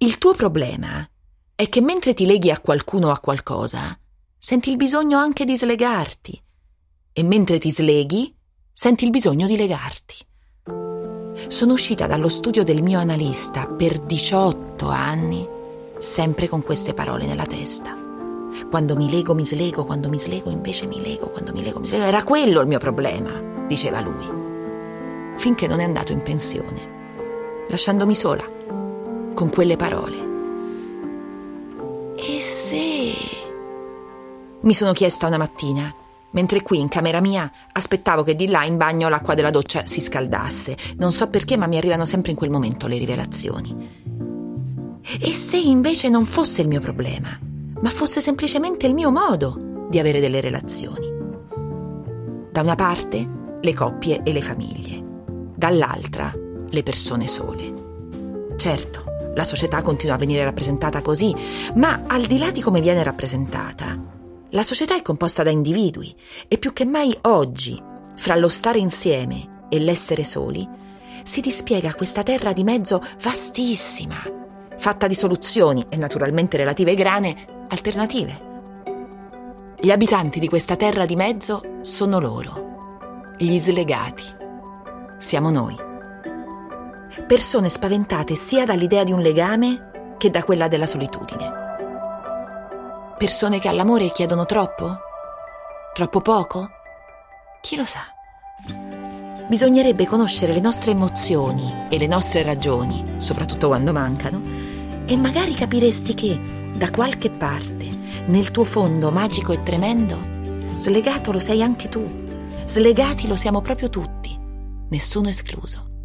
Il tuo problema è che mentre ti leghi a qualcuno o a qualcosa, senti il bisogno anche di slegarti. E mentre ti sleghi, senti il bisogno di legarti. Sono uscita dallo studio del mio analista per 18 anni, sempre con queste parole nella testa. Quando mi lego mi slego, quando mi slego invece mi lego, quando mi lego mi slego. Era quello il mio problema, diceva lui. Finché non è andato in pensione, lasciandomi sola, con quelle parole. E se... Mi sono chiesta una mattina, mentre qui in camera mia aspettavo che di là in bagno l'acqua della doccia si scaldasse. Non so perché, ma mi arrivano sempre in quel momento le rivelazioni. E se invece non fosse il mio problema, ma fosse semplicemente il mio modo di avere delle relazioni? Da una parte le coppie e le famiglie, dall'altra le persone sole. Certo, la società continua a venire rappresentata così, ma al di là di come viene rappresentata, la società è composta da individui e più che mai oggi, fra lo stare insieme e l'essere soli, si dispiega questa terra di mezzo vastissima, fatta di soluzioni e naturalmente relative grane alternative. Gli abitanti di questa terra di mezzo sono loro, gli slegati. Siamo noi. Persone spaventate sia dall'idea di un legame che da quella della solitudine. Persone che all'amore chiedono troppo? Troppo poco? Chi lo sa? Bisognerebbe conoscere le nostre emozioni e le nostre ragioni, soprattutto quando mancano, e magari capiresti che, da qualche parte, nel tuo fondo magico e tremendo, slegato lo sei anche tu. Slegati lo siamo proprio tutti, nessuno escluso.